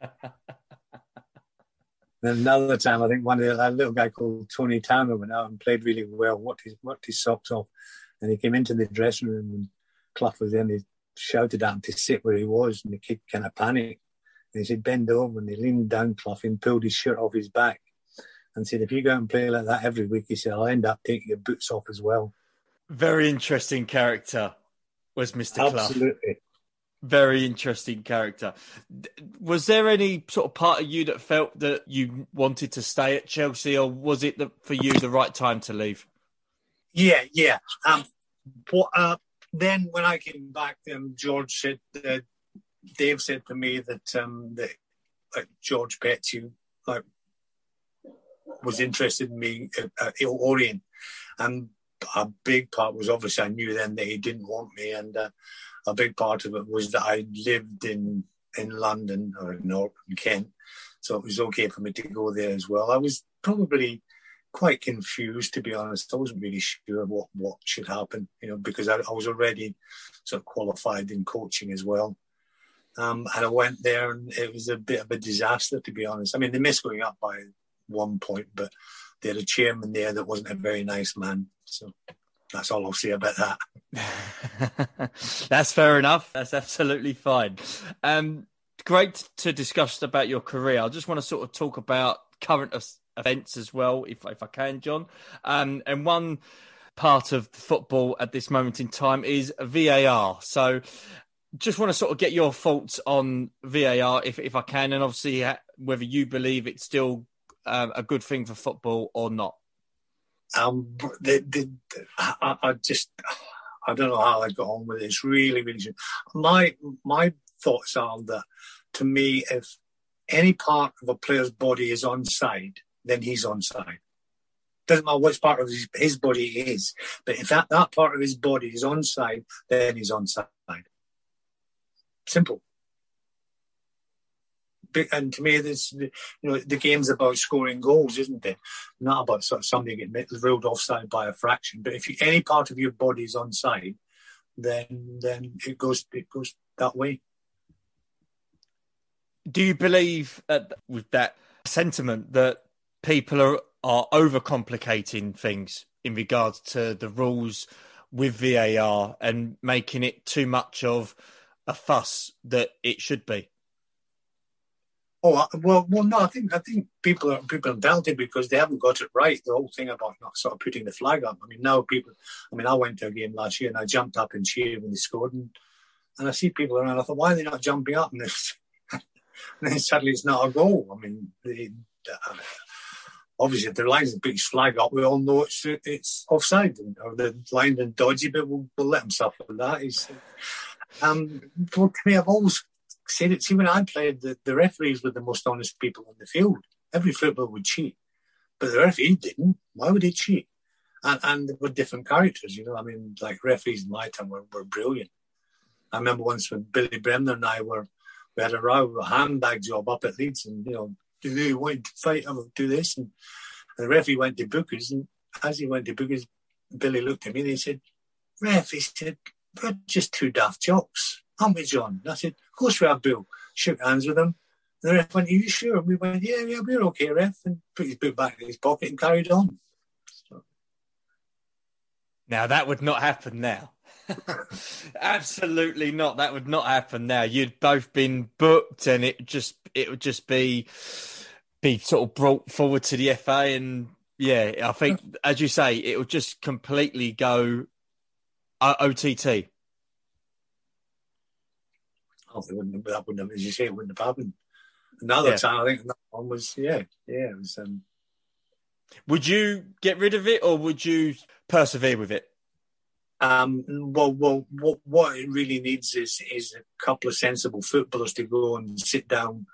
then another time, I think one of the, a little guy called Tony Towner went out and played really well, worked his, worked his socks off. And he came into the dressing room and Clough was and he shouted at him to sit where he was. And the kid kind of panicked. And he said, bend over. And he leaned down Clough and pulled his shirt off his back and said, if you go and play like that every week, he said, I'll end up taking your boots off as well. Very interesting character was Mr. Clough. Absolutely. Very interesting character. Was there any sort of part of you that felt that you wanted to stay at Chelsea, or was it the, for you the right time to leave? Yeah, yeah. Um, uh, then when I came back, um, George said, uh, Dave said to me that um, that George Petchey like was interested in me at, at Orient, and a big part was obviously I knew then that he didn't want me, and uh, a big part of it was that I lived in in London or in North Kent, so it was okay for me to go there as well. I was probably quite confused to be honest. I wasn't really sure what what should happen, you know, because I, I was already sort of qualified in coaching as well. Um, and I went there, and it was a bit of a disaster to be honest. I mean, they missed going up by one point, but they had a chairman there that wasn't a very nice man. So that's all I'll say about that. that's fair enough. That's absolutely fine. Um, great to discuss about your career. I just want to sort of talk about current events as well, if if I can, John. Um, and one part of football at this moment in time is VAR. So just want to sort of get your thoughts on VAR, if if I can, and obviously whether you believe it's still um, a good thing for football or not. Um, the, the, I, I, just, I don't know how I got on with it. It's really, really. My my thoughts are that, to me, if any part of a player's body is onside, then he's onside. Doesn't matter which part of his, his body is, but if that, that part of his body is onside, then he's onside. Simple and to me, this you know the game's about scoring goals, isn't it? Not about sort of somebody getting ruled offside by a fraction. But if you, any part of your body's onside, then then it goes it goes that way. Do you believe uh, with that sentiment that people are are overcomplicating things in regards to the rules with VAR and making it too much of a fuss that it should be? Oh well, well, no. I think I think people are people are doubting because they haven't got it right. The whole thing about not sort of putting the flag up. I mean, now people. I mean, I went to a game last year and I jumped up and cheered when they scored, and, and I see people around. I thought, why are they not jumping up? And, and then suddenly it's not a goal. I mean, they, uh, obviously the line's a big flag up, we all know it's it's offside, or the line and dodgy, but we'll, we'll let him suffer that. He's, um, for me, I've always said it. See, when I played, the, the referees were the most honest people on the field. Every footballer would cheat. but the referee didn't. Why would he cheat? And, and with different characters, you know. I mean, like referees in my time were, were brilliant. I remember once when Billy Bremner and I were, we had a row, a handbag job up at Leeds, and you know, do they want to fight or do this? And, and the referee went to Bookers, and as he went to Bookers, Billy looked at me and he said, Ref, he said, we're just two daft jocks, aren't we, John? And I said, Of course we are, Bill. Shook hands with him. And the ref went, Are you sure? And we went, Yeah, yeah, we're okay, ref. And put his boot back in his pocket and carried on. So. Now, that would not happen now. Absolutely not. That would not happen now. You'd both been booked, and it just it would just be be sort of brought forward to the FA, and yeah, I think as you say, it would just completely go uh, OTT. Oh, wouldn't, that wouldn't have, as you say, it wouldn't have happened. Another yeah. time, I think that one was, yeah, yeah, it was. Um... Would you get rid of it, or would you persevere with it? Um, well, well, what, what it really needs is is a couple of sensible footballers to go and sit down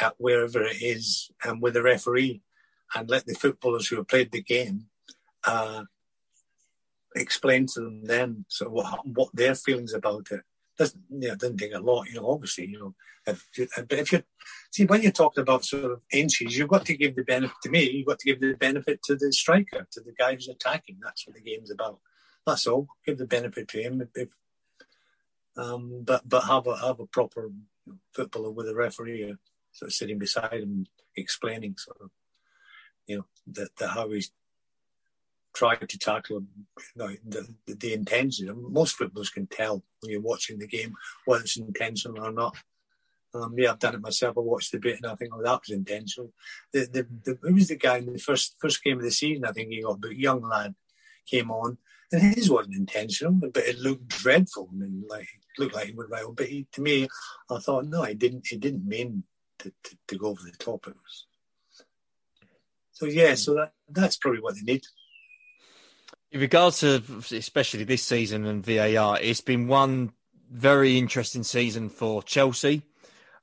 at wherever it is and with the referee and let the footballers who have played the game uh, explain to them then so what, what their feelings about it. Doesn't doesn't take a lot, you know. Obviously, you know, if but if you see when you're talking about sort of inches, you've got to give the benefit to me. You've got to give the benefit to the striker, to the guy who's attacking. That's what the game's about. That's all. Give the benefit to him. If, um, but but have a have a proper footballer with a referee uh, sort of sitting beside him, explaining sort of you know that, that how he's tried to tackle you know, the, the, the intention. Most footballers can tell when you're watching the game whether it's intentional or not. Um, yeah, I've done it myself. I watched the bit and I think, oh, that was intentional. The, the, the, who was the guy in the first first game of the season? I think he got a young lad came on and his wasn't intentional, but it looked dreadful. I mean, like it looked like he went right. But he, to me, I thought, no, he didn't. He didn't mean to, to, to go over the top. It was. So yeah, so that that's probably what they need. In regards to especially this season and VAR, it's been one very interesting season for Chelsea.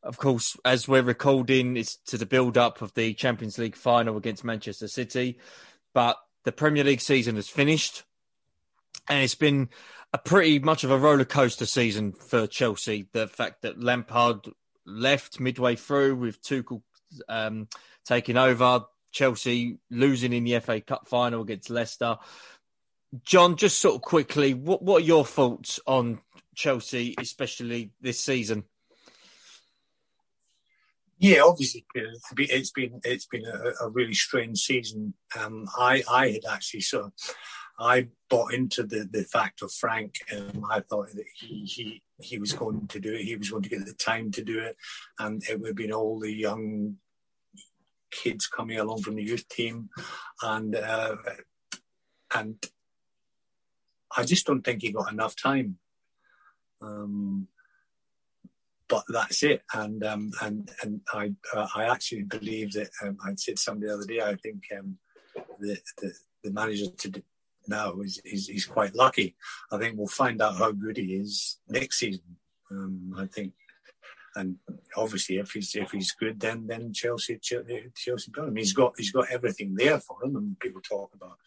Of course, as we're recording, it's to the build up of the Champions League final against Manchester City. But the Premier League season has finished, and it's been a pretty much of a roller coaster season for Chelsea. The fact that Lampard left midway through with Tuchel um, taking over, Chelsea losing in the FA Cup final against Leicester. John, just sort of quickly, what, what are your thoughts on Chelsea, especially this season? Yeah, obviously it's been it's been a, a really strange season. Um, I I had actually sort of I bought into the the fact of Frank, and I thought that he he he was going to do it. He was going to get the time to do it, and it would have been all the young kids coming along from the youth team, and uh, and I just don't think he got enough time. Um, but that's it. And um, and and I uh, I actually believe that um, I said somebody the other day. I think um, the, the the manager to now is, is is quite lucky. I think we'll find out how good he is next season. Um, I think, and obviously if he's if he's good, then then Chelsea Chelsea, Chelsea got him. He's got he's got everything there for him. And people talk about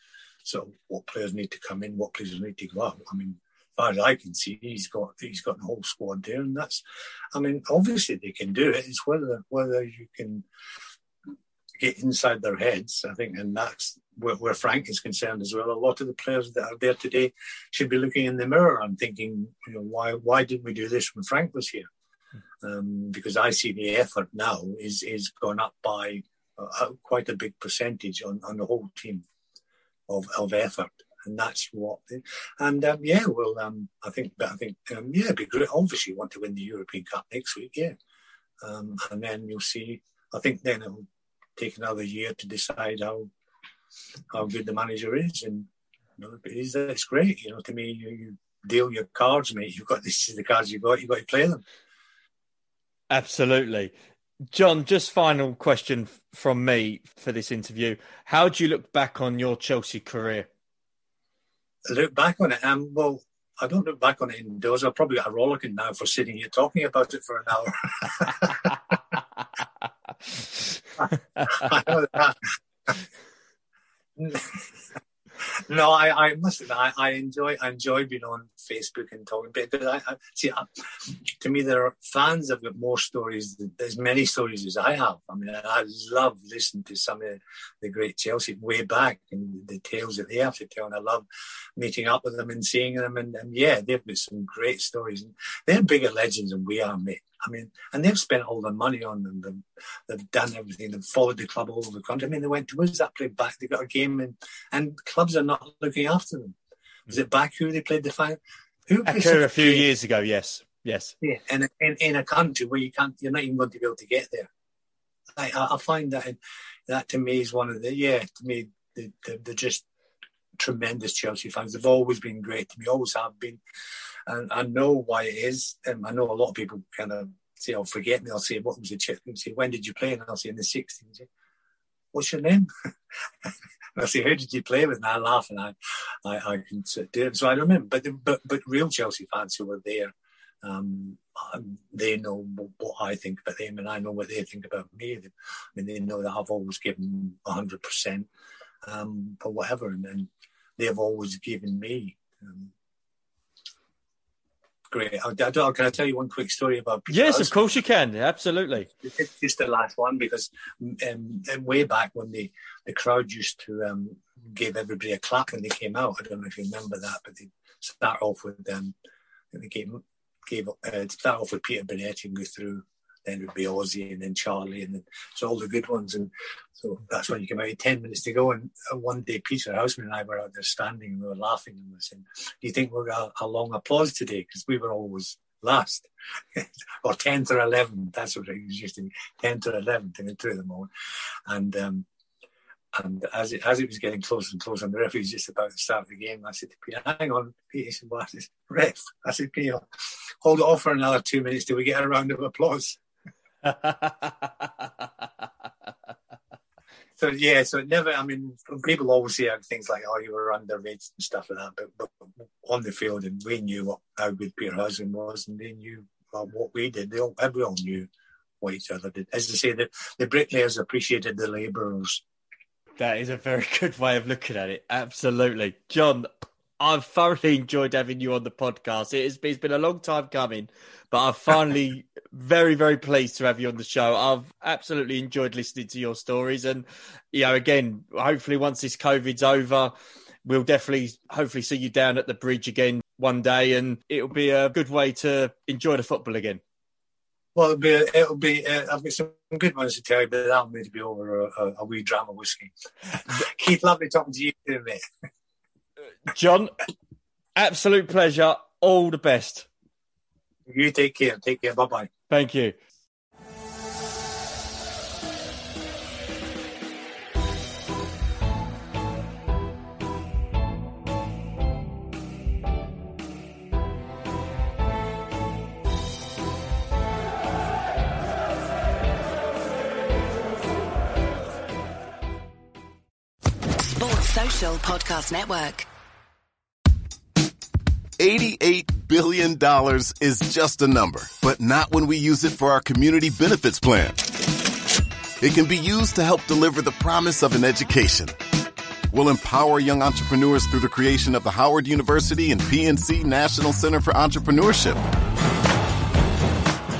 so what players need to come in, what players need to go out. I mean, as far as I can see, he's got he's got the whole squad there, and that's. I mean, obviously they can do it. It's whether whether you can get inside their heads. I think, and that's where, where, Frank is concerned as well. A lot of the players that are there today should be looking in the mirror and thinking, you know, why why didn't we do this when Frank was here? Um, because I see the effort now is is gone up by uh, quite a big percentage on, on the whole team of, of effort and that's what. and um, yeah, well, um, I think, but I think, um, yeah, it'd be great. Obviously, want to win the European Cup next week, yeah, um, and then you'll see. I think then it'll take another year to decide how how good the manager is, and you know, it's, it's great. You know, to me, you, you deal your cards, mate. You've got this is the cards you've got. You've got to play them. Absolutely. John, just final question from me for this interview. How do you look back on your Chelsea career? look back on it, um, well, I don't look back on it indoors. I've probably got a rollicking now for sitting here talking about it for an hour. No, I, I must admit, I, I enjoy, I enjoy being on Facebook and talking. But I, I see, I, to me, there are fans have got more stories, as many stories as I have. I mean, I love listening to some of the great Chelsea way back and the tales that they have to tell. And I love meeting up with them and seeing them. And, and yeah, they've got some great stories. And they're bigger legends than we are, mate. I mean, and they've spent all their money on them. They've, they've done everything. They've followed the club all over the country. I mean, they went to where's that play back? They got a game, and and clubs are not looking after them. Was it Baku they played the final? Who a few years ago? Yes, yes. Yeah, in, in in a country where you can't, you're not even going to be able to get there. I I find that that to me is one of the yeah to me they, they're just tremendous Chelsea fans. They've always been great to me, always have been and I know why it is. And I know a lot of people kind of say, "I'll oh, forget me." I'll say, "What was the chip?" And say, "When did you play?" And I'll say, "In the 60s." What's your name? and I say, "Who did you play with?" And I laugh, and I, I, I can do it. So I remember, but but but real Chelsea fans who were there, um, um they know what I think about them, and I know what they think about me. I mean, they know that I've always given hundred percent um, for whatever, and, and they've always given me. Um, great. I, I, can I tell you one quick story about? Peter yes, of course you can. Absolutely. It's just the last one because um, way back when the the crowd used to um, give everybody a clap when they came out. I don't know if you remember that, but they start off with um, they gave gave uh, start off with Peter Bonetti and go through then it would be Ozzy and then Charlie and then so all the good ones. And so that's when you came out. Ten minutes to go, and one day Peter Houseman and I were out there standing and we were laughing and we were saying, "Do you think we'll get a, long applause today?" Because we were always last or tenth or eleventh. That's what it was used to be, tenth or eleventh, and threw them all. And um, and as it, as it was getting closer and closer, and the referee was just about to start the game, I said to Peter, hang on, Peter, he said, what? I said, ref, I said, Peter, hold it off for another two minutes till we get a round of applause. so yeah, so it never. I mean, people always say things like, "Oh, you were underrated" and stuff like that. But, but on the field, and we knew what, how good Peter Houseman was, and they knew well, what we did. They all, everyone knew what each other did. As I say, the, the bricklayers appreciated the labourers. That is a very good way of looking at it. Absolutely, John. I've thoroughly enjoyed having you on the podcast. It has been, it's been a long time coming, but I'm finally very, very pleased to have you on the show. I've absolutely enjoyed listening to your stories. And, you know, again, hopefully once this COVID's over, we'll definitely, hopefully see you down at the bridge again one day. And it'll be a good way to enjoy the football again. Well, it'll be, it'll be uh, I've got some good ones to tell you, but that'll need to be over a, a, a wee drama whiskey. Keith, lovely talking to you too, mate. John, absolute pleasure. All the best. You take care. Take care. Bye bye. Thank you. Sports Social Podcast Network. $88 billion is just a number, but not when we use it for our community benefits plan. It can be used to help deliver the promise of an education. We'll empower young entrepreneurs through the creation of the Howard University and PNC National Center for Entrepreneurship.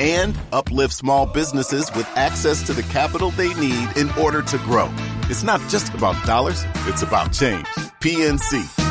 And uplift small businesses with access to the capital they need in order to grow. It's not just about dollars, it's about change. PNC